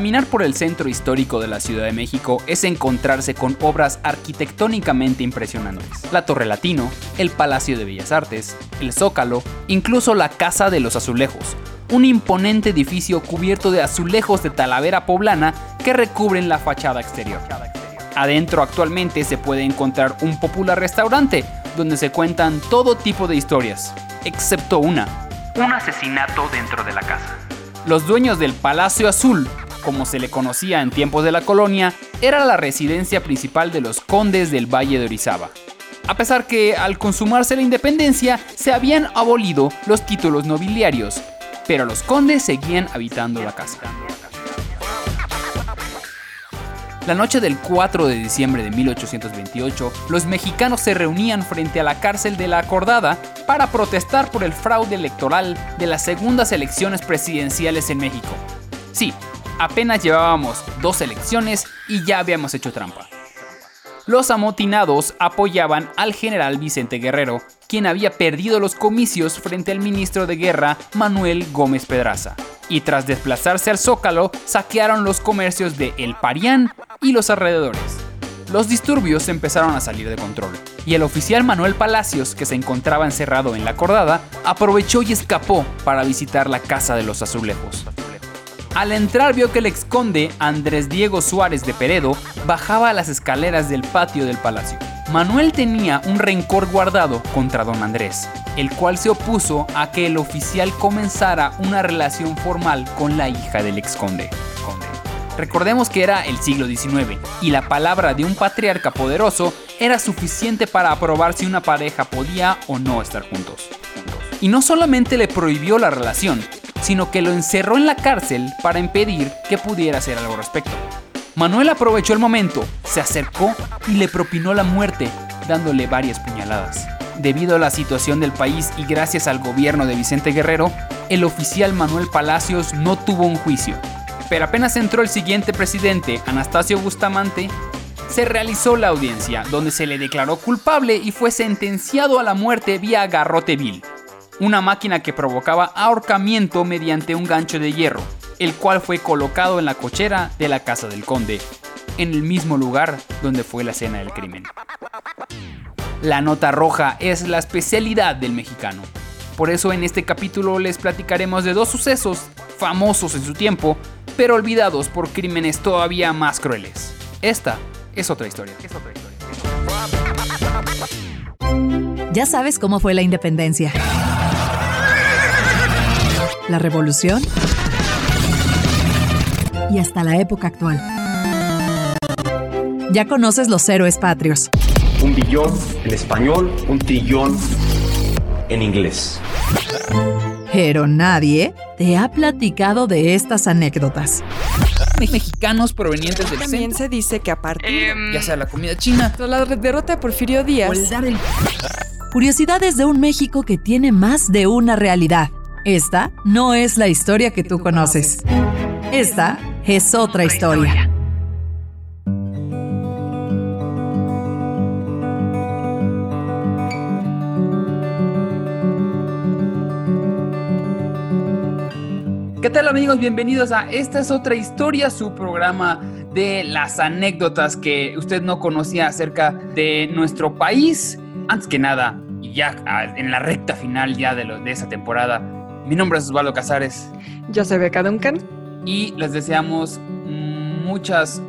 Caminar por el centro histórico de la Ciudad de México es encontrarse con obras arquitectónicamente impresionantes. La Torre Latino, el Palacio de Bellas Artes, el Zócalo, incluso la Casa de los Azulejos, un imponente edificio cubierto de azulejos de talavera poblana que recubren la fachada exterior. Adentro actualmente se puede encontrar un popular restaurante donde se cuentan todo tipo de historias, excepto una, un asesinato dentro de la casa. Los dueños del Palacio Azul, como se le conocía en tiempos de la colonia, era la residencia principal de los condes del Valle de Orizaba. A pesar que al consumarse la independencia se habían abolido los títulos nobiliarios, pero los condes seguían habitando la casa. La noche del 4 de diciembre de 1828, los mexicanos se reunían frente a la cárcel de la Acordada para protestar por el fraude electoral de las segundas elecciones presidenciales en México. Sí, apenas llevábamos dos elecciones y ya habíamos hecho trampa. Los amotinados apoyaban al general Vicente Guerrero, quien había perdido los comicios frente al ministro de Guerra Manuel Gómez Pedraza y tras desplazarse al Zócalo saquearon los comercios de El Parián y los alrededores. Los disturbios empezaron a salir de control, y el oficial Manuel Palacios, que se encontraba encerrado en la cordada, aprovechó y escapó para visitar la casa de los azulejos. Al entrar vio que el exconde Andrés Diego Suárez de Peredo bajaba las escaleras del patio del palacio. Manuel tenía un rencor guardado contra don Andrés, el cual se opuso a que el oficial comenzara una relación formal con la hija del exconde. Recordemos que era el siglo XIX y la palabra de un patriarca poderoso era suficiente para aprobar si una pareja podía o no estar juntos. Y no solamente le prohibió la relación, sino que lo encerró en la cárcel para impedir que pudiera hacer algo al respecto. Manuel aprovechó el momento, se acercó y le propinó la muerte, dándole varias puñaladas. Debido a la situación del país y gracias al gobierno de Vicente Guerrero, el oficial Manuel Palacios no tuvo un juicio. Pero apenas entró el siguiente presidente, Anastasio Bustamante, se realizó la audiencia, donde se le declaró culpable y fue sentenciado a la muerte vía garrote vil, una máquina que provocaba ahorcamiento mediante un gancho de hierro, el cual fue colocado en la cochera de la casa del conde, en el mismo lugar donde fue la escena del crimen. La nota roja es la especialidad del mexicano. Por eso en este capítulo les platicaremos de dos sucesos famosos en su tiempo, pero olvidados por crímenes todavía más crueles. Esta es otra historia. Es otra historia. Ya sabes cómo fue la independencia. La revolución y hasta la época actual. Ya conoces los héroes patrios. Un billón en español, un trillón en inglés. Pero nadie te ha platicado de estas anécdotas. Mexicanos provenientes del También se dice que a partir ya sea la comida china, la derrota de Porfirio Díaz, curiosidades de un México que tiene más de una realidad. Esta no es la historia que tú conoces. Esta es otra historia. ¿Qué tal amigos? Bienvenidos a Esta es otra historia, su programa de las anécdotas que usted no conocía acerca de nuestro país. Antes que nada, y ya en la recta final ya de, de esa temporada, mi nombre es Osvaldo Casares. Yo soy Beca Duncan. Y les deseamos muchas,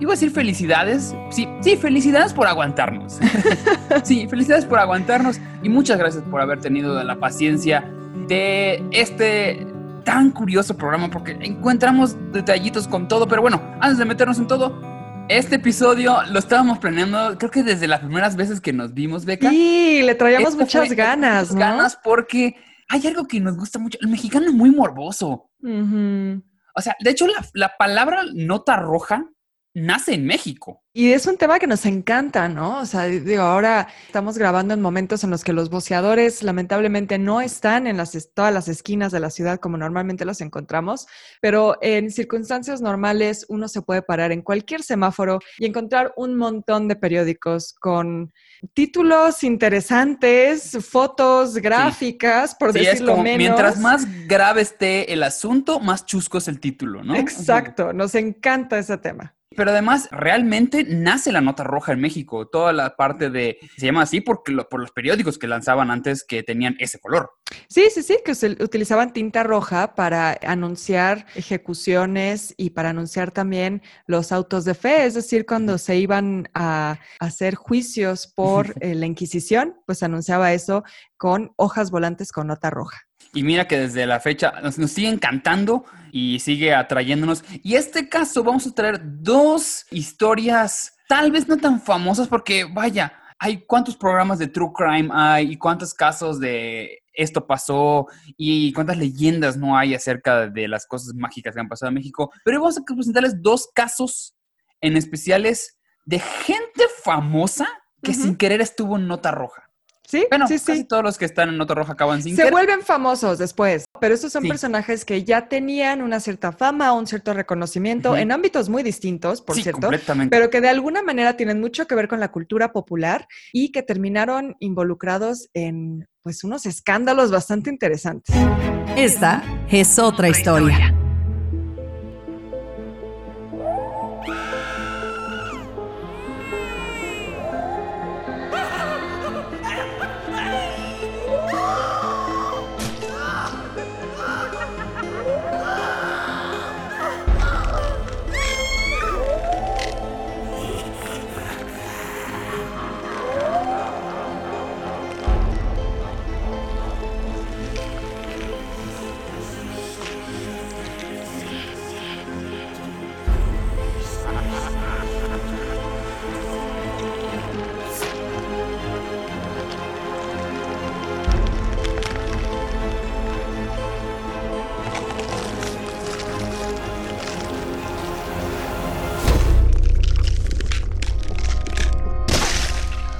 iba a decir felicidades. Sí, sí, felicidades por aguantarnos. sí, felicidades por aguantarnos y muchas gracias por haber tenido la paciencia de este tan curioso programa porque encontramos detallitos con todo, pero bueno, antes de meternos en todo, este episodio lo estábamos planeando, creo que desde las primeras veces que nos vimos, Beca. Sí, le traíamos muchas ganas, muchas ganas porque hay algo que nos gusta mucho. El mexicano es muy morboso. O sea, de hecho, la, palabra nota roja nace en México. Y es un tema que nos encanta, ¿no? O sea, digo, ahora estamos grabando en momentos en los que los boceadores lamentablemente no están en las, todas las esquinas de la ciudad como normalmente los encontramos, pero en circunstancias normales uno se puede parar en cualquier semáforo y encontrar un montón de periódicos con títulos interesantes, fotos, gráficas, por Sí, es decirlo como, menos. mientras más grave esté el asunto, más chusco es el título, ¿no? Exacto, nos encanta ese tema. Pero además, realmente nace la nota roja en México. Toda la parte de. Se llama así porque lo- por los periódicos que lanzaban antes que tenían ese color. Sí, sí, sí, que se utilizaban tinta roja para anunciar ejecuciones y para anunciar también los autos de fe, es decir, cuando se iban a hacer juicios por eh, la Inquisición, pues anunciaba eso con hojas volantes con nota roja. Y mira que desde la fecha nos, nos sigue encantando y sigue atrayéndonos. Y este caso vamos a traer dos historias tal vez no tan famosas porque vaya, hay cuántos programas de True Crime hay y cuántos casos de esto pasó y cuántas leyendas no hay acerca de las cosas mágicas que han pasado en México. Pero vamos a presentarles dos casos en especiales de gente famosa que sin querer estuvo en nota roja. Sí, Bueno, sí, casi sí. todos los que están en nota roja acaban sin Se querer. vuelven famosos después, pero estos son Sí. personajes que ya tenían una cierta fama, un cierto reconocimiento en ámbitos muy distintos, por sí, cierto. completamente. pero que de alguna manera tienen mucho que ver con la cultura popular y que terminaron involucrados en pues unos escándalos bastante interesantes. Esta es otra historia.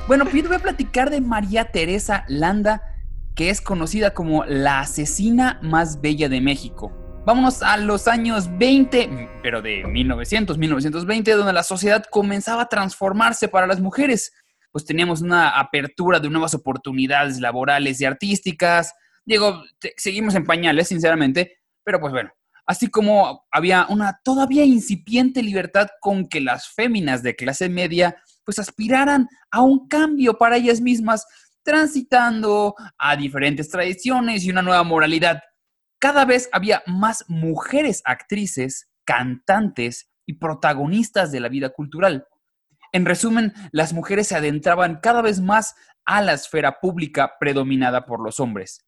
Bueno, pues voy a platicar de María Teresa Landa, que es conocida como la asesina más bella de México. Vámonos a los años 20, pero de 1900, 1920, donde la sociedad comenzaba a transformarse para las mujeres. Pues teníamos una apertura de nuevas oportunidades laborales y artísticas. Digo, seguimos en pañales, sinceramente, pero pues bueno, así como había una todavía incipiente libertad con que las féminas de clase media pues aspiraran a un cambio para ellas mismas, transitando a diferentes tradiciones y una nueva moralidad. Cada vez había más mujeres actrices, cantantes y protagonistas de la vida cultural. En resumen, las mujeres se adentraban cada vez más a la esfera pública predominada por los hombres.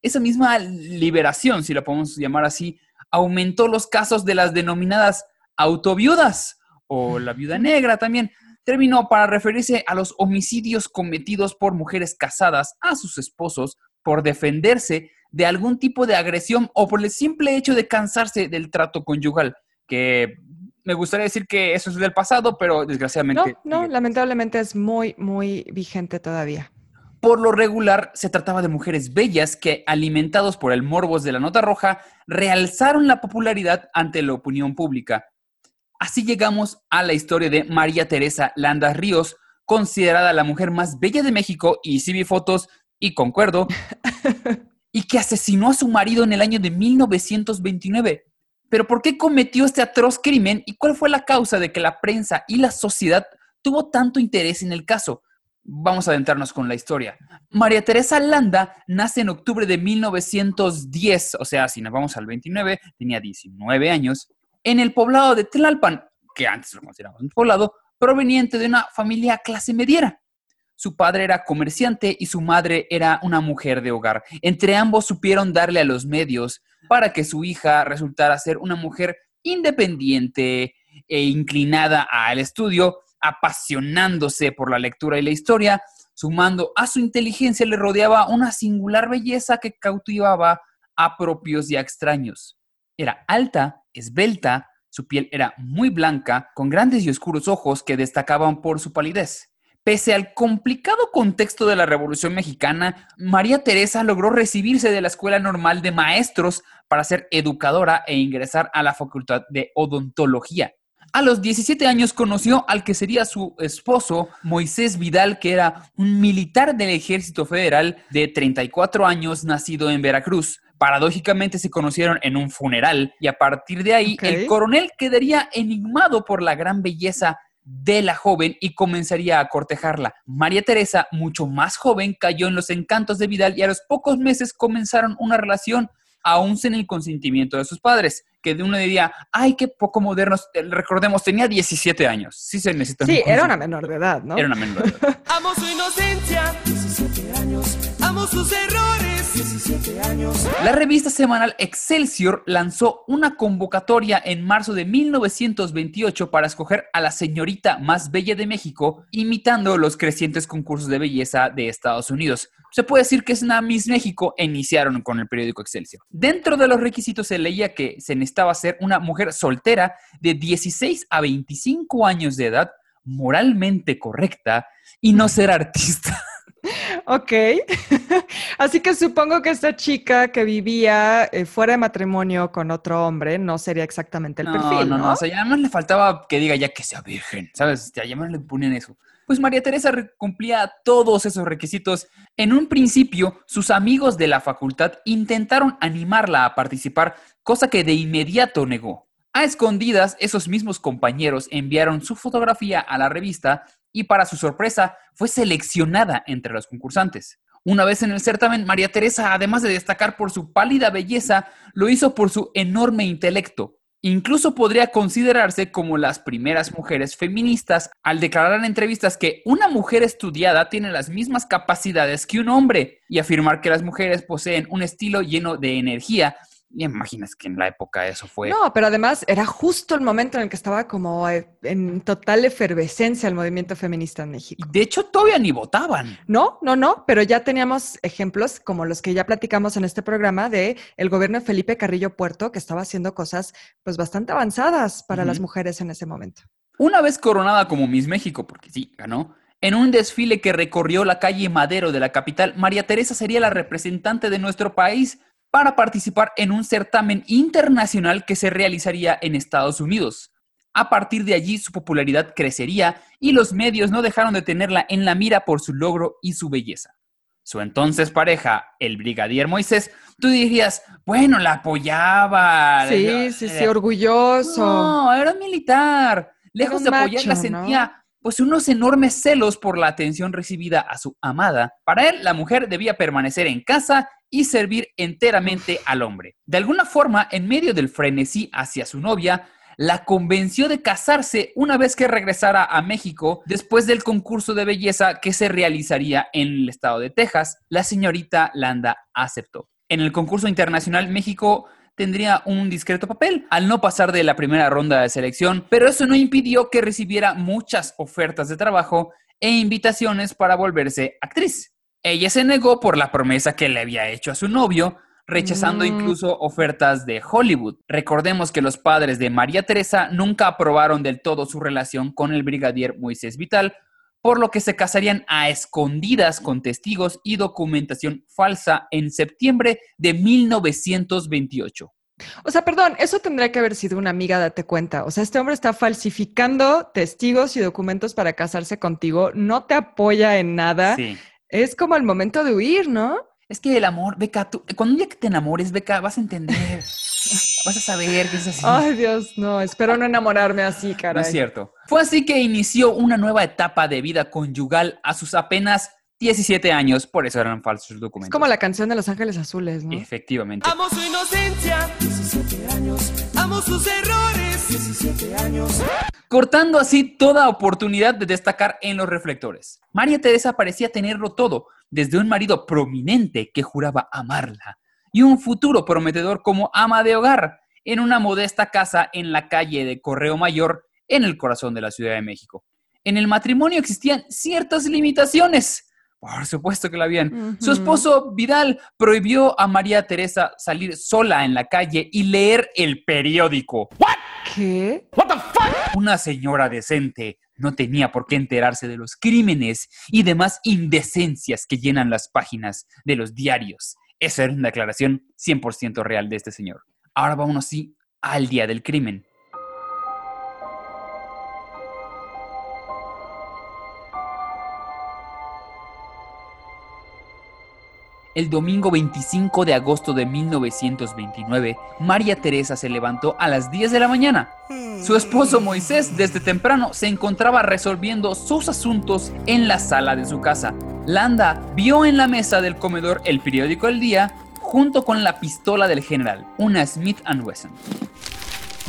Esa misma liberación, si la podemos llamar así, aumentó los casos de las denominadas autoviudas o la viuda negra también, terminó para referirse a los homicidios cometidos por mujeres casadas a sus esposos por defenderse de algún tipo de agresión o por el simple hecho de cansarse del trato conyugal, que me gustaría decir que eso es del pasado, pero No, desgraciadamente... no, sigue. lamentablemente es muy, muy vigente todavía. Por lo regular, se trataba de mujeres bellas que, alimentados por el morbos de la nota roja, realzaron la popularidad ante la opinión pública. Así llegamos a la historia de María Teresa Landa Ríos, considerada la mujer más bella de México, y sí vi fotos, y concuerdo, y que asesinó a su marido en el año de 1929. Pero ¿por qué cometió este atroz crimen y cuál fue la causa de que la prensa y la sociedad tuvo tanto interés en el caso? Vamos a adentrarnos con la historia. María Teresa Landa nace en octubre de 1910, o sea, si nos vamos al 29, tenía 19 años, en el poblado de Tlalpan, que antes lo considerábamos un poblado, proveniente de una familia clase mediera. Su padre era comerciante y su madre era una mujer de hogar. Entre ambos supieron darle a los medios para que su hija resultara ser una mujer independiente e inclinada al estudio, apasionándose por la lectura y la historia, sumando a su inteligencia le rodeaba una singular belleza que cautivaba a propios y a extraños. Era alta, esbelta, Su piel era muy blanca, con grandes y oscuros ojos que destacaban por su palidez. Pese al complicado contexto de la Revolución Mexicana, María Teresa logró recibirse de la Escuela Normal de Maestros para ser educadora e ingresar a la Facultad de Odontología. A los 17 años conoció al que sería su esposo, Moisés Vidal, que era un militar del Ejército Federal de 34 años, nacido en Veracruz. Paradójicamente se conocieron en un funeral y a partir de ahí el coronel quedaría enigmado por la gran belleza de la joven y comenzaría a cortejarla. María Teresa, mucho más joven, cayó en los encantos de Vidal y a los pocos meses comenzaron una relación aún sin el consentimiento de sus padres, que de uno diría, ay, qué poco modernos, eh, recordemos, tenía 17 años, sí se necesita. Sí, era una menor de edad, ¿no? Era una menor de edad. Amo su inocencia, 17 años, sus errores, 17 años. La revista semanal Excelsior lanzó una convocatoria en marzo de 1928 para escoger a la señorita más bella de México, imitando los crecientes concursos de belleza de Estados Unidos se puede decir que es una Miss México e iniciaron con el periódico Excelsior. Dentro de los requisitos se leía que se necesitaba ser una mujer soltera de 16 a 25 años de edad, moralmente correcta y no ser artista. Ok, así que supongo que esta chica que vivía eh, fuera de matrimonio con otro hombre no sería exactamente el perfil. No, no, no, o sea, ya además le faltaba que diga ya que sea virgen, ¿sabes? Ya además le ponen eso pues María Teresa cumplía todos esos requisitos. En un principio, sus amigos de la facultad intentaron animarla a participar, cosa que de inmediato negó. A escondidas, esos mismos compañeros enviaron su fotografía a la revista y para su sorpresa fue seleccionada entre los concursantes. Una vez en el certamen, María Teresa, además de destacar por su pálida belleza, lo hizo por su enorme intelecto. Incluso podría considerarse como las primeras mujeres feministas al declarar en entrevistas que una mujer estudiada tiene las mismas capacidades que un hombre y afirmar que las mujeres poseen un estilo lleno de energía y imaginas que en la época eso fue. No, pero además era justo el momento en el que estaba como eh, en total efervescencia el movimiento feminista en México. De hecho, todavía ni votaban. No, no, no, pero ya teníamos ejemplos como los que ya platicamos en este programa de el gobierno de Felipe Carrillo Puerto, que estaba haciendo cosas pues bastante avanzadas para las mujeres en ese momento. Una vez coronada como Miss México, porque sí, ganó, en un desfile que recorrió la calle Madero de la capital, María Teresa sería la representante de nuestro país para participar en un certamen internacional que se realizaría en Estados Unidos. A partir de allí su popularidad crecería y los medios no dejaron de tenerla en la mira por su logro y su belleza. Su entonces pareja, el brigadier Moisés, tú dirías, bueno, la apoyaba. Sí, sí, sí, orgulloso. No, era militar. Lejos de apoyarla, sentía pues unos enormes celos por la atención recibida a su amada. Para él, la mujer debía permanecer en casa y servir enteramente al hombre. De alguna forma, en medio del frenesí hacia su novia, la convenció de casarse una vez que regresara a México después del concurso de belleza que se realizaría en el estado de Texas. La señorita Landa aceptó. En el concurso internacional, México tendría un discreto papel al no pasar de la primera ronda de selección, pero eso no impidió que recibiera muchas ofertas de trabajo e invitaciones para volverse actriz. Ella se negó por la promesa que le había hecho a su novio, rechazando mm. incluso ofertas de Hollywood. Recordemos que los padres de María Teresa nunca aprobaron del todo su relación con el brigadier Moisés Vital, por lo que se casarían a escondidas con testigos y documentación falsa en septiembre de 1928. O sea, perdón, eso tendría que haber sido una amiga, date cuenta. O sea, este hombre está falsificando testigos y documentos para casarse contigo, no te apoya en nada. Es como el momento de huir, ¿no? Es que el amor, Beca, tú, cuando un día que te enamores, Beca, vas a entender. Vas a saber que es así. Ay, Dios, no, espero no enamorarme así, caray. No es cierto. Fue así que inició una nueva etapa de vida conyugal a sus apenas 17 años, por eso eran falsos documentos. Es como la canción de Los Ángeles Azules, ¿no? Efectivamente. Amo su inocencia, 17 años. Amo sus errores, 17 años. Cortando así toda oportunidad de destacar en los reflectores. María Teresa parecía tenerlo todo, desde un marido prominente que juraba amarla, y un futuro prometedor como ama de hogar en una modesta casa en la calle de Correo Mayor, en el corazón de la Ciudad de México. En el matrimonio existían ciertas limitaciones. Por supuesto que la habían. Su esposo Vidal prohibió a María Teresa salir sola en la calle y leer el periódico. ¿Qué? Una señora decente no tenía por qué enterarse de los crímenes y demás indecencias que llenan las páginas de los diarios. Esa era una declaración 100% real de este señor. Ahora vámonos sí al día del crimen. El domingo 25 de agosto de 1929, María Teresa se levantó a las 10 de la mañana. Su esposo Moisés desde temprano se encontraba resolviendo sus asuntos en la sala de su casa. Landa vio en la mesa del comedor el periódico El Día junto con la pistola del general, una Smith Wesson.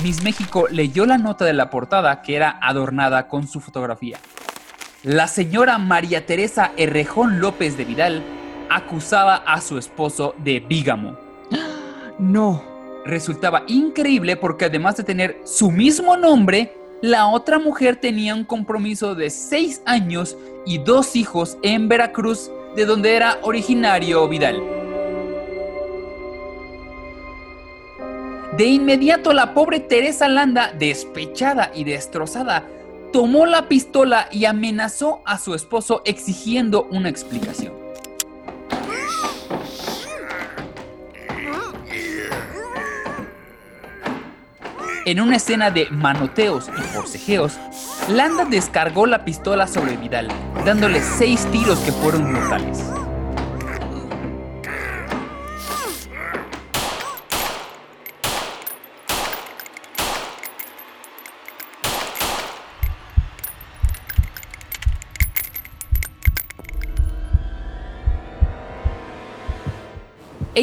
Miss México leyó la nota de la portada que era adornada con su fotografía. La señora María Teresa Errejón López de Vidal acusaba a su esposo de bígamo. No. Resultaba increíble porque además de tener su mismo nombre, la otra mujer tenía un compromiso de seis años y dos hijos en Veracruz, de donde era originario Vidal. De inmediato la pobre Teresa Landa, despechada y destrozada, tomó la pistola y amenazó a su esposo exigiendo una explicación. En una escena de manoteos y forcejeos, Landa descargó la pistola sobre Vidal, dándole seis tiros que fueron mortales.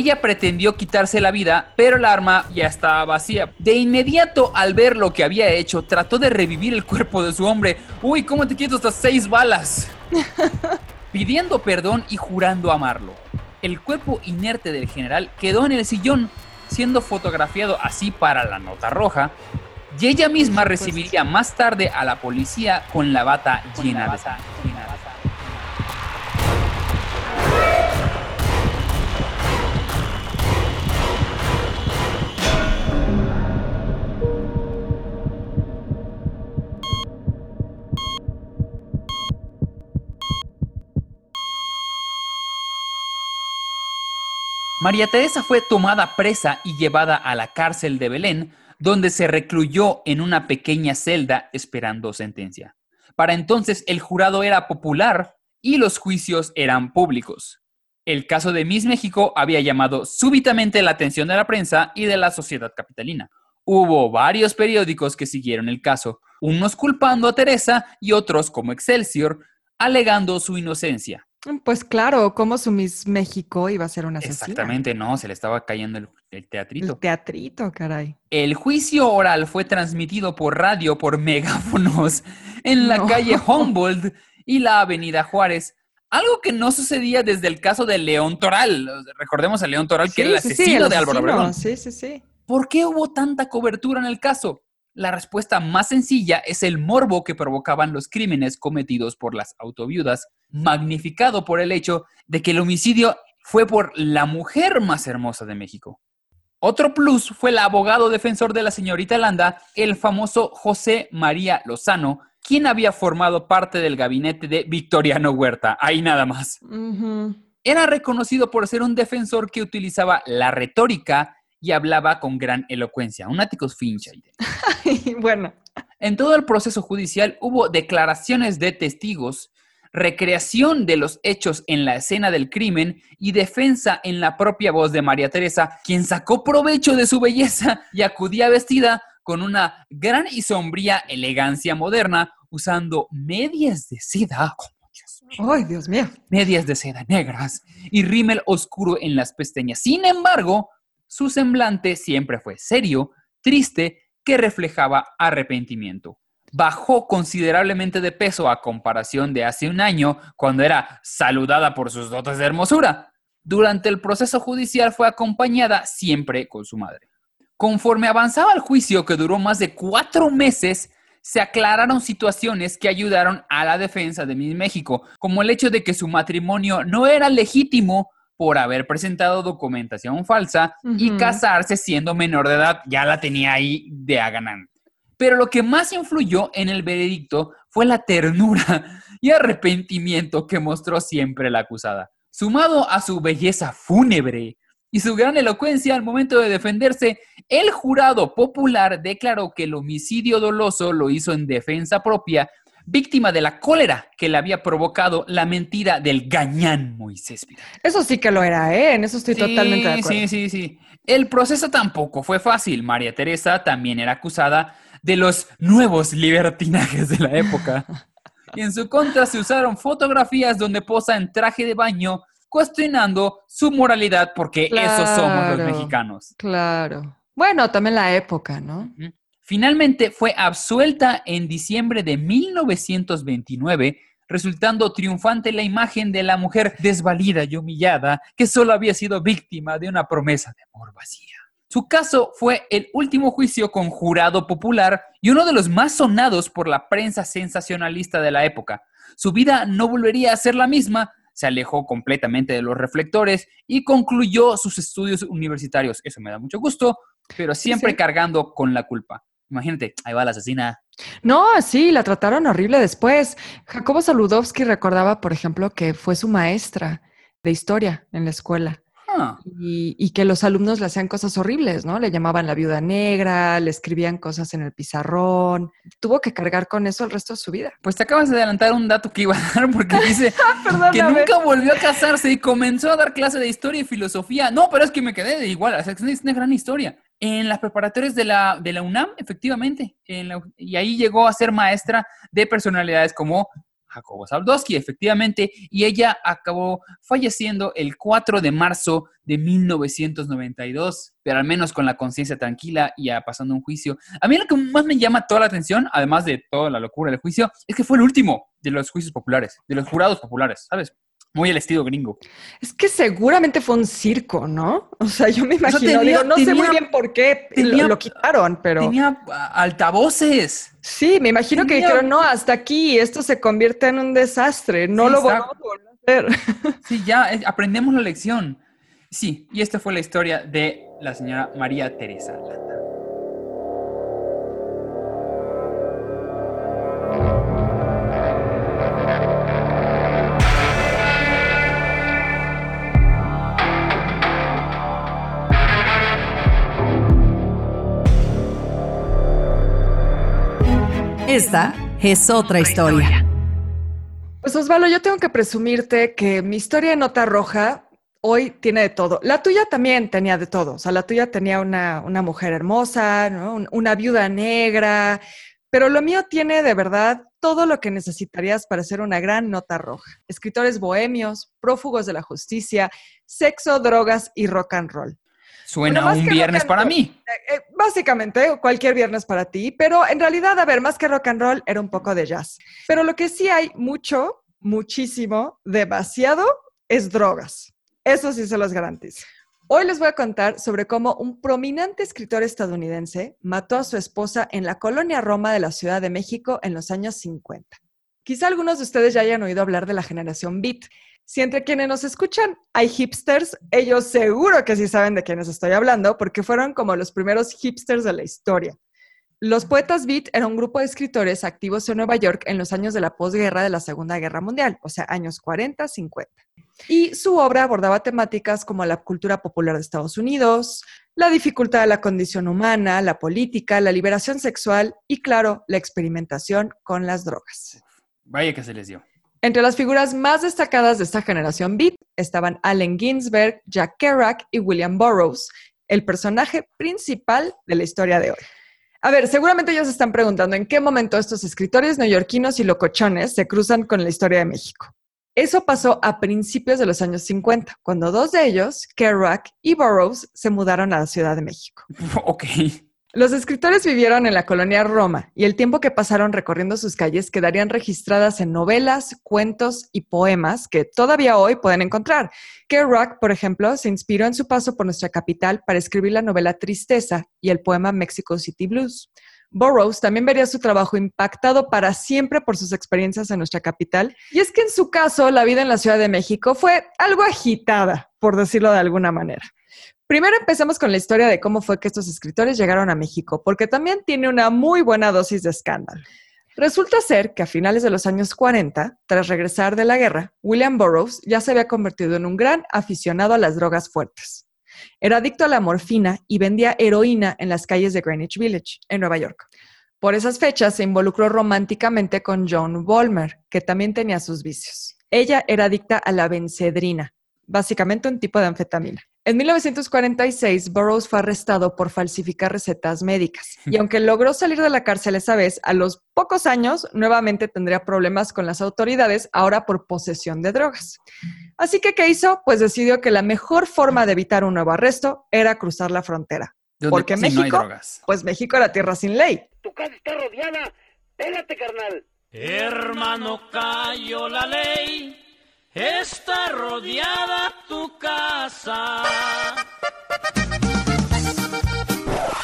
Ella pretendió quitarse la vida, pero el arma ya estaba vacía. De inmediato, al ver lo que había hecho, trató de revivir el cuerpo de su hombre. Uy, ¿cómo te quito estas seis balas? Pidiendo perdón y jurando amarlo. El cuerpo inerte del general quedó en el sillón, siendo fotografiado así para la nota roja, y ella misma recibiría más tarde a la policía con la bata llena de sangre. María Teresa fue tomada presa y llevada a la cárcel de Belén, donde se recluyó en una pequeña celda esperando sentencia. Para entonces el jurado era popular y los juicios eran públicos. El caso de Miss México había llamado súbitamente la atención de la prensa y de la sociedad capitalina. Hubo varios periódicos que siguieron el caso, unos culpando a Teresa y otros, como Excelsior, alegando su inocencia. Pues claro, como su Miss México iba a ser una asesina. Exactamente, no, se le estaba cayendo el, teatrito. El teatrito, caray. El juicio oral fue transmitido por radio por megáfonos en la calle Humboldt y la avenida Juárez. Algo que no sucedía desde el caso de León Toral. Recordemos a León Toral, que era el asesino, de Álvaro Obregón. Sí, sí, sí. ¿Por qué hubo tanta cobertura en el caso? La respuesta más sencilla es el morbo que provocaban los crímenes cometidos por las autoviudas, magnificado por el hecho de que el homicidio fue por la mujer más hermosa de México. Otro plus fue el abogado defensor de la señorita Landa, el famoso José María Lozano, quien había formado parte del gabinete de Victoriano Huerta. Ahí nada más. Era reconocido por ser un defensor que utilizaba la retórica y hablaba con gran elocuencia. Un Atticus Finch. bueno. En todo el proceso judicial hubo declaraciones de testigos, recreación de los hechos en la escena del crimen y defensa en la propia voz de María Teresa, quien sacó provecho de su belleza y acudía vestida con una gran y sombría elegancia moderna, usando medias de seda. ¡Ay, Dios mío! Medias de seda negras y rímel oscuro en las pestañas. Sin embargo, su semblante siempre fue serio, triste, que reflejaba arrepentimiento. Bajó considerablemente de peso a comparación de hace un año, cuando era saludada por sus dotes de hermosura. Durante el proceso judicial fue acompañada siempre con su madre. Conforme avanzaba el juicio, que duró más de cuatro meses, se aclararon situaciones que ayudaron a la defensa de México, como el hecho de que su matrimonio no era legítimo por haber presentado documentación falsa y casarse siendo menor de edad. Ya la tenía ahí de a. Pero lo que más influyó en el veredicto fue la ternura y arrepentimiento que mostró siempre la acusada, sumado a su belleza fúnebre y su gran elocuencia al momento de defenderse, el jurado popular declaró que el homicidio doloso lo hizo en defensa propia, víctima de la cólera que le había provocado la mentira del gañán Moisés. Eso sí que lo era, ¿eh? En eso estoy totalmente de acuerdo. Sí, sí, sí. El proceso tampoco fue fácil. María Teresa también era acusada de los nuevos libertinajes de la época. Y en su contra se usaron fotografías donde posa en traje de baño cuestionando su moralidad porque esos somos los mexicanos. Claro. Bueno, también la época, ¿no? Finalmente fue absuelta en diciembre de 1929, resultando triunfante la imagen de la mujer desvalida y humillada que solo había sido víctima de una promesa de amor vacía. Su caso fue el último juicio con jurado popular y uno de los más sonados por la prensa sensacionalista de la época. Su vida no volvería a ser la misma, se alejó completamente de los reflectores y concluyó sus estudios universitarios. Eso me da mucho gusto, pero siempre sí. cargando con la culpa. Imagínate, ahí va la asesina. No, sí, la trataron horrible después. Jacobo Saludowski recordaba, por ejemplo, que fue su maestra de historia en la escuela Ah, y, y que los alumnos le hacían cosas horribles, ¿no? Le llamaban la viuda negra, le escribían cosas en el pizarrón. Tuvo que cargar con eso el resto de su vida. pues te acabas de adelantar un dato que iba a dar porque dice que nunca volvió a casarse y comenzó a dar clase de historia y filosofía. No, pero es que me quedé de igual, es una gran historia. En las preparatorias de la, de la UNAM, efectivamente, en la- y ahí llegó a ser maestra de personalidades como Jacobo Saldowski, efectivamente, y ella acabó falleciendo el 4 de marzo de 1992, pero al menos con la conciencia tranquila y pasando un juicio. A mí lo que más me llama toda la atención, además de toda la locura del juicio, es que fue el último de los juicios populares, de los jurados populares, ¿sabes? Muy el estilo gringo. Es que seguramente fue un circo, ¿no? O sea, yo me imagino, tenía- digo, no sé muy bien por qué tenía- lo, quitaron, pero Tenía ah, altavoces. sí, me imagino que dijeron, no, hasta aquí, esto se convierte en un desastre, no Sí, lo exacto. volvamos a volver a hacer. Sí, ya aprendemos la lección. Sí, y esta fue la historia de la señora María Teresa Landa. Esta es otra historia. Pues Osvaldo, yo tengo que presumirte que mi historia de nota roja hoy tiene de todo. La tuya también tenía de todo. O sea, la tuya tenía una, una mujer hermosa, una viuda negra, pero lo mío tiene de verdad todo lo que necesitarías para ser una gran nota roja. Escritores bohemios, prófugos de la justicia, sexo, drogas y rock and roll. Suena Bueno, un viernes para mí. Eh, eh, básicamente, cualquier viernes para ti, pero en realidad, a ver, más que rock and roll, era un poco de jazz. Pero lo que sí hay mucho, muchísimo, demasiado, es drogas. Eso sí se los garantizo. Hoy les voy a contar sobre cómo un prominente escritor estadounidense mató a su esposa en la colonia Roma de la Ciudad de México en los años 50. Quizá algunos de ustedes ya hayan oído hablar de la generación Beat. Si entre quienes nos escuchan hay hipsters, ellos seguro que sí saben de quiénes estoy hablando, porque fueron como los primeros hipsters de la historia. Los poetas Beat era un grupo de escritores activos en Nueva York en los años de la posguerra de la Segunda Guerra Mundial, o sea, años 40, 50. Y su obra abordaba temáticas como la cultura popular de Estados Unidos, la dificultad de la condición humana, la política, la liberación sexual y, claro, la experimentación con las drogas. Vaya que se les dio. Entre las figuras más destacadas de esta generación beat estaban Allen Ginsberg, Jack Kerouac y William Burroughs, el personaje principal de la historia de hoy. A ver, seguramente ellos se están preguntando en qué momento estos escritores neoyorquinos y locochones se cruzan con la historia de México. Eso pasó a principios de los años 50, cuando dos de ellos, Kerouac y Burroughs, se mudaron a la Ciudad de México. ok. Los escritores vivieron en la colonia Roma y el tiempo que pasaron recorriendo sus calles quedarían registradas en novelas, cuentos y poemas que todavía hoy pueden encontrar. Kerouac, por ejemplo, se inspiró en su paso por nuestra capital para escribir la novela Tristeza y el poema Mexico City Blues. Burroughs también vería su trabajo impactado para siempre por sus experiencias en nuestra capital. Y es que en su caso, la vida en la Ciudad de México fue algo agitada, por decirlo de alguna manera. Primero empecemos con la historia de cómo fue que estos escritores llegaron a México, porque también tiene una muy buena dosis de escándalo. Resulta ser que a finales de los años 40, tras regresar de la guerra, William Burroughs ya se había convertido en un gran aficionado a las drogas fuertes. Era adicto a la morfina y vendía heroína en las calles de Greenwich Village, en Nueva York. Por esas fechas se involucró románticamente con Joan Vollmer, que también tenía sus vicios. Ella era adicta a la bencedrina, básicamente un tipo de anfetamina. En 1946, Burroughs fue arrestado por falsificar recetas médicas. Y aunque logró salir de la cárcel esa vez, a los pocos años nuevamente tendría problemas con las autoridades, ahora por posesión de drogas. Así que, ¿qué hizo? Pues decidió que la mejor forma de evitar un nuevo arresto era cruzar la frontera. Porque México, pues México era tierra sin ley. Tu casa está rodeada. Pégate, carnal. Hermano, cayó la ley. Está rodeada tu casa.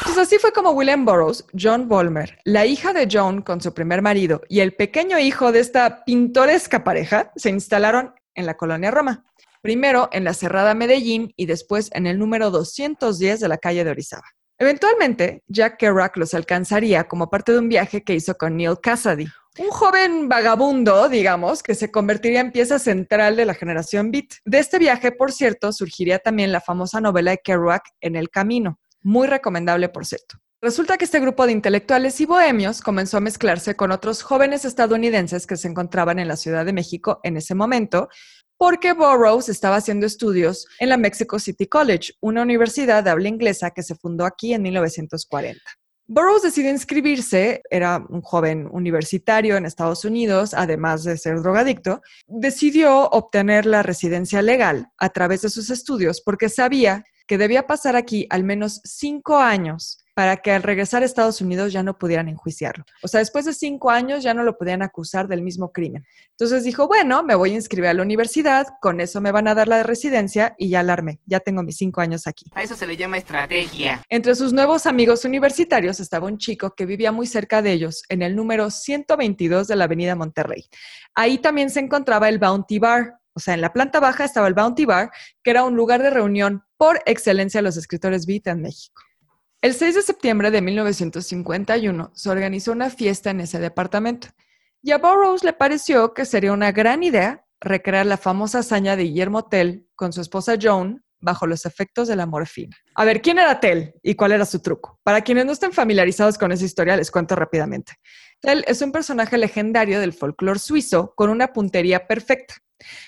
Pues así fue como William Burroughs, John Vollmer, la hija de John con su primer marido y el pequeño hijo de esta pintoresca pareja se instalaron en la colonia Roma. Primero en la cerrada Medellín y después en el número 210 de la calle de Orizaba. Eventualmente, Jack Kerouac los alcanzaría como parte de un viaje que hizo con Neil Cassady, un joven vagabundo, digamos, que se convertiría en pieza central de la generación Beat. De este viaje, por cierto, surgiría también la famosa novela de Kerouac, En el Camino, muy recomendable, por cierto. Resulta que este grupo de intelectuales y bohemios comenzó a mezclarse con otros jóvenes estadounidenses que se encontraban en la Ciudad de México en ese momento, porque Burroughs estaba haciendo estudios en la Mexico City College, una universidad de habla inglesa que se fundó aquí en 1940. Burroughs decidió inscribirse, era un joven universitario en Estados Unidos, además de ser drogadicto, decidió obtener la residencia legal a través de sus estudios porque sabía que debía pasar aquí al menos cinco años para que al regresar a Estados Unidos ya no pudieran enjuiciarlo. O sea, después de cinco años ya no lo podían acusar del mismo crimen. Entonces dijo, bueno, me voy a inscribir a la universidad, con eso me van a dar la residencia y ya alarme, ya tengo mis cinco años aquí. A eso se le llama estrategia. Entre sus nuevos amigos universitarios estaba un chico que vivía muy cerca de ellos, en el número 122 de la Avenida Monterrey. Ahí también se encontraba el Bounty Bar, o sea, en la planta baja estaba el Bounty Bar, que era un lugar de reunión por excelencia los escritores beat en México. El 6 de septiembre de 1951 se organizó una fiesta en ese departamento y a Burroughs le pareció que sería una gran idea recrear la famosa hazaña de Guillermo Tell con su esposa Joan bajo los efectos de la morfina. A ver, ¿quién era Tell y cuál era su truco? Para quienes no estén familiarizados con esa historia, les cuento rápidamente. Tell es un personaje legendario del folclore suizo con una puntería perfecta.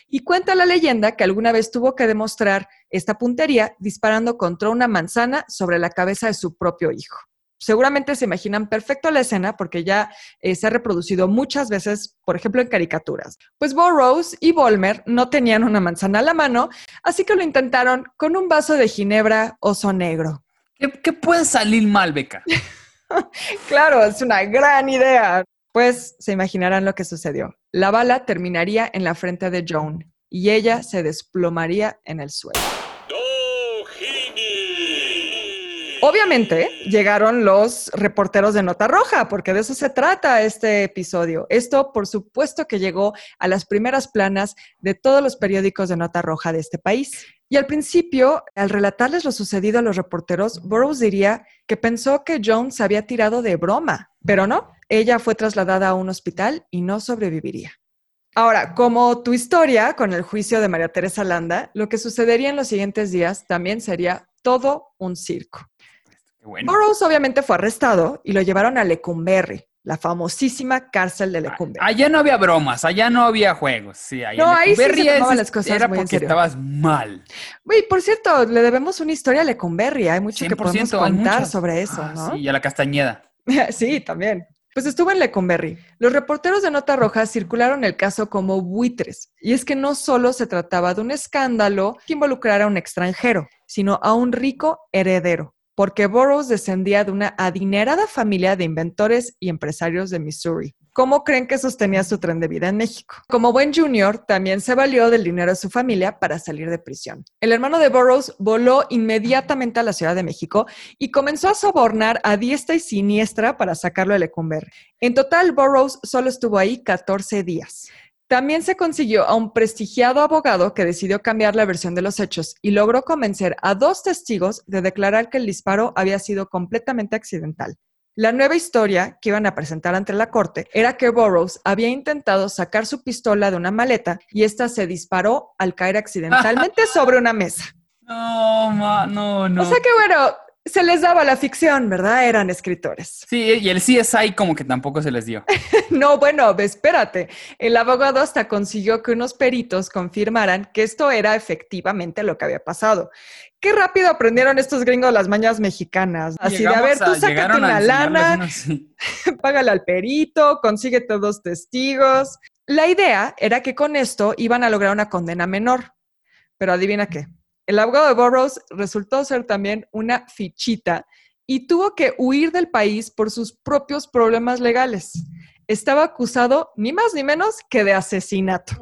Y cuenta la leyenda que alguna vez tuvo que demostrar esta puntería disparando contra una manzana sobre la cabeza de su propio hijo. Seguramente se imaginan perfecto la escena porque ya eh, se ha reproducido muchas veces, por ejemplo, en caricaturas. Pues Burroughs y Volmer no tenían una manzana a la mano, así que lo intentaron con un vaso de ginebra oso negro. ¿Qué, qué puede salir mal, Beca? claro, es una gran idea. Pues se imaginarán lo que sucedió. La bala terminaría en la frente de Joan y ella se desplomaría en el suelo. Obviamente llegaron los reporteros de Nota Roja, porque de eso se trata este episodio. Esto, por supuesto, que llegó a las primeras planas de todos los periódicos de Nota Roja de este país. Y al principio, al relatarles lo sucedido a los reporteros, Burroughs diría que pensó que Joan se había tirado de broma, pero no, ella fue trasladada a un hospital y no sobreviviría. Ahora, como tu historia con el juicio de María Teresa Landa, lo que sucedería en los siguientes días también sería todo un circo. Burroughs obviamente fue arrestado y lo llevaron a Lecumberri, la famosísima cárcel de Lecumberri. Allá no había bromas, allá no había juegos. Sí, allá No, ahí sí se tomaban las cosas era muy en porque serio. estabas mal. Uy, por cierto, le debemos una historia a Lecumberri. Hay mucho que 100%, podemos contar sobre eso, Ah, ¿no? Sí, y a la Castañeda. Sí, también. Pues estuvo en Lecumberri. Los reporteros de Nota Roja circularon el caso como buitres. Y es que no solo se trataba de un escándalo que involucrara a un extranjero, sino a un rico heredero, porque Burroughs descendía de una adinerada familia de inventores y empresarios de Missouri. ¿Cómo creen que sostenía su tren de vida en México? Como buen junior, también se valió del dinero de su familia para salir de prisión. El hermano de Burroughs voló inmediatamente a la Ciudad de México y comenzó a sobornar a diestra y siniestra para sacarlo de Lecumberri. En total, Burroughs solo estuvo ahí 14 días. También se consiguió a un prestigiado abogado que decidió cambiar la versión de los hechos y logró convencer a dos testigos de declarar que el disparo había sido completamente accidental. La nueva historia que iban a presentar ante la corte era que Burroughs había intentado sacar su pistola de una maleta y ésta se disparó al caer accidentalmente sobre una mesa. No, ma, no, no. O sea que bueno, se les daba la ficción, ¿verdad? Eran escritores. Sí, y el CSI como que tampoco se les dio. No, bueno, espérate. El abogado hasta consiguió que unos peritos confirmaran que esto era efectivamente lo que había pasado. Qué rápido aprendieron estos gringos las mañas mexicanas. Así de, a ver, tú sácate una lana, unos- págale al perito, consíguete dos testigos. La idea era que con esto iban a lograr una condena menor. Pero adivina qué. El abogado de Burroughs resultó ser también una fichita y tuvo que huir del país por sus propios problemas legales. Estaba acusado ni más ni menos que de asesinato.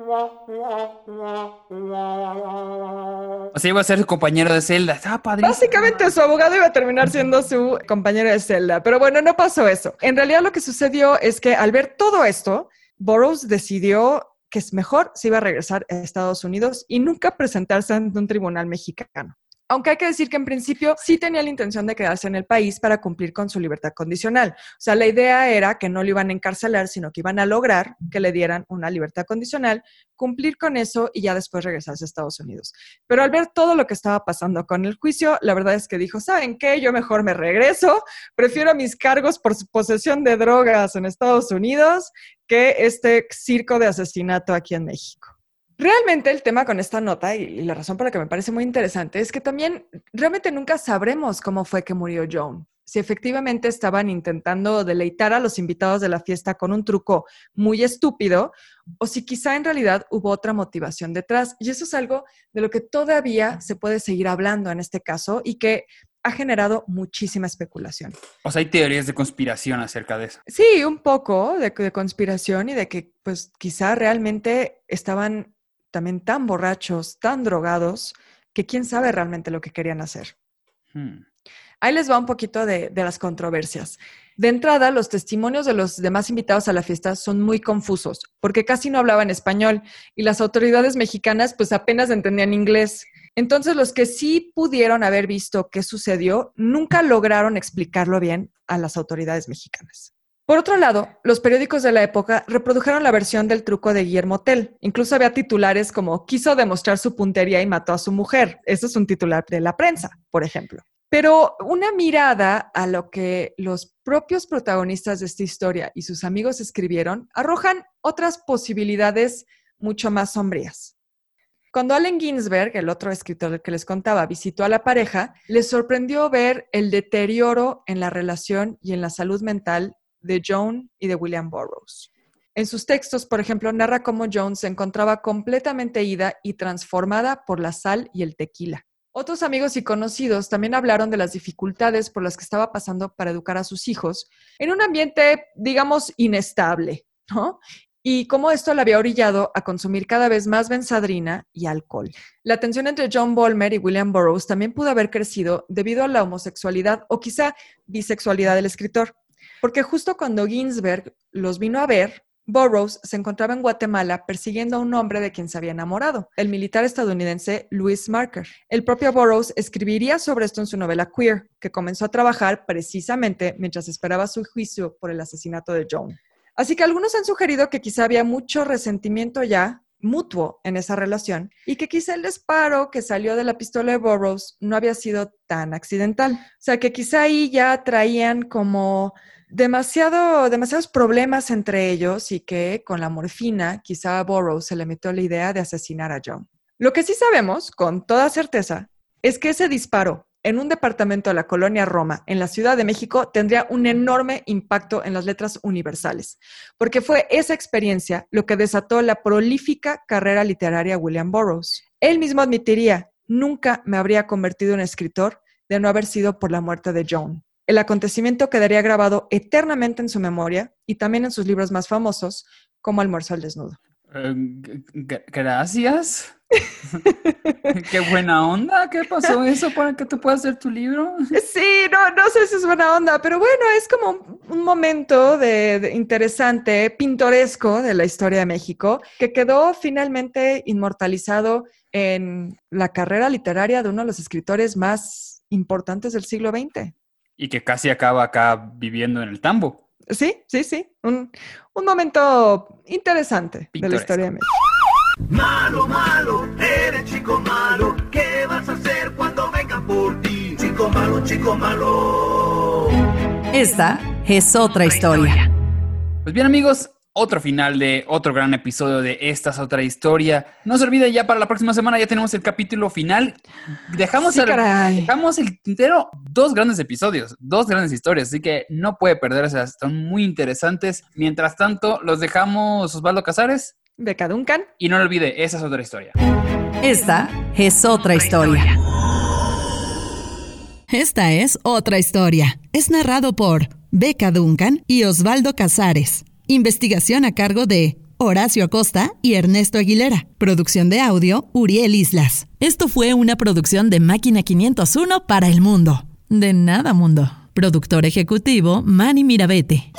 O sea, iba a ser su compañero de celda. Básicamente su abogado iba a terminar siendo su compañero de celda, pero bueno, no pasó eso. En realidad lo que sucedió es que al ver todo esto, Burroughs decidió que es mejor se iba a regresar a Estados Unidos y nunca presentarse ante un tribunal mexicano. Aunque hay que decir que en principio sí tenía la intención de quedarse en el país para cumplir con su libertad condicional. O sea, la idea era que no lo iban a encarcelar, sino que iban a lograr que le dieran una libertad condicional, cumplir con eso y ya después regresarse a Estados Unidos. Pero al ver todo lo que estaba pasando con el juicio, la verdad es que dijo, ¿saben qué? Yo mejor me regreso, prefiero mis cargos por posesión de drogas en Estados Unidos que este circo de asesinato aquí en México. Realmente el tema con esta nota y, la razón por la que me parece muy interesante es que también realmente nunca sabremos cómo fue que murió Joan. Si efectivamente estaban intentando deleitar a los invitados de la fiesta con un truco muy estúpido o si quizá en realidad hubo otra motivación detrás. Y eso es algo de lo que todavía se puede seguir hablando en este caso y que ha generado muchísima especulación. O sea, hay teorías de conspiración acerca de eso. Sí, un poco de, de conspiración y de que pues quizá realmente estaban también tan borrachos, tan drogados, que quién sabe realmente lo que querían hacer. Hmm. Ahí les va un poquito de, de, las controversias. De entrada, los testimonios de los demás invitados a la fiesta son muy confusos, porque casi no hablaban español y las autoridades mexicanas pues apenas entendían inglés. Entonces, los que sí pudieron haber visto qué sucedió, nunca lograron explicarlo bien a las autoridades mexicanas. Por otro lado, los periódicos de la época reprodujeron la versión del truco de Guillermo Tell. Incluso había titulares como quiso demostrar su puntería y mató a su mujer. Eso es un titular de la prensa, por ejemplo. Pero una mirada a lo que los propios protagonistas de esta historia y sus amigos escribieron arrojan otras posibilidades mucho más sombrías. Cuando Allen Ginsberg, el otro escritor que les contaba, visitó a la pareja, les sorprendió ver el deterioro en la relación y en la salud mental de Joan y de William Burroughs. En sus textos, por ejemplo, narra cómo Joan se encontraba completamente ida y transformada por la sal y el tequila. Otros amigos y conocidos también hablaron de las dificultades por las que estaba pasando para educar a sus hijos en un ambiente, digamos, inestable, ¿no? Y cómo esto le había orillado a consumir cada vez más benzadrina y alcohol. La tensión entre John Bolmer y William Burroughs también pudo haber crecido debido a la homosexualidad o quizá bisexualidad del escritor. Porque justo cuando Ginsberg los vino a ver, Burroughs se encontraba en Guatemala persiguiendo a un hombre de quien se había enamorado, el militar estadounidense Louis Marker. El propio Burroughs escribiría sobre esto en su novela Queer, que comenzó a trabajar precisamente mientras esperaba su juicio por el asesinato de Joan. Así que algunos han sugerido que quizá había mucho resentimiento ya mutuo en esa relación y que quizá el disparo que salió de la pistola de Burroughs no había sido tan accidental. O sea, que quizá ahí ya traían como demasiado, demasiados problemas entre ellos y que con la morfina quizá a Burroughs se le metió la idea de asesinar a John. Lo que sí sabemos con toda certeza es que ese disparo en un departamento de la colonia Roma, en la Ciudad de México, tendría un enorme impacto en las letras universales, porque fue esa experiencia lo que desató la prolífica carrera literaria de William Burroughs. Él mismo admitiría, nunca me habría convertido en escritor de no haber sido por la muerte de Joan. El acontecimiento quedaría grabado eternamente en su memoria y también en sus libros más famosos, como Almuerzo al Desnudo. Eh, gracias. Qué buena onda. ¿Qué pasó eso para que tú puedas hacer tu libro? Sí, no, no sé si es buena onda, pero bueno, es como un, un momento de, de interesante, pintoresco de la historia de México, que quedó finalmente inmortalizado en la carrera literaria de uno de los escritores más importantes del siglo XX. Y que casi acaba acá viviendo en el tambo. Sí, sí, sí, un, un momento interesante de la historia de México. Malo, malo, eres chico malo. ¿Qué vas a hacer cuando vengan por ti? Chico malo, chico malo. Esta es otra historia. Pues bien amigos, otro final de otro gran episodio de Esta es otra historia. No se olviden, ya para la próxima semana ya tenemos el capítulo final. Dejamos, Sí, el, caray. dejamos el tintero dos grandes episodios, dos grandes historias, así que no puede perderse, están muy interesantes. Mientras tanto, los dejamos Osvaldo Casares Beca Duncan. y no lo olvide, esa es otra historia. Esta es otra historia. Esta es otra historia. Es narrado por Beca Duncan y Osvaldo Casares. Investigación a cargo de Horacio Acosta y Ernesto Aguilera. Producción de audio, Uriel Islas. Esto fue una producción de Máquina 501 para el mundo. De nada, mundo. Productor ejecutivo, Manny Mirabete.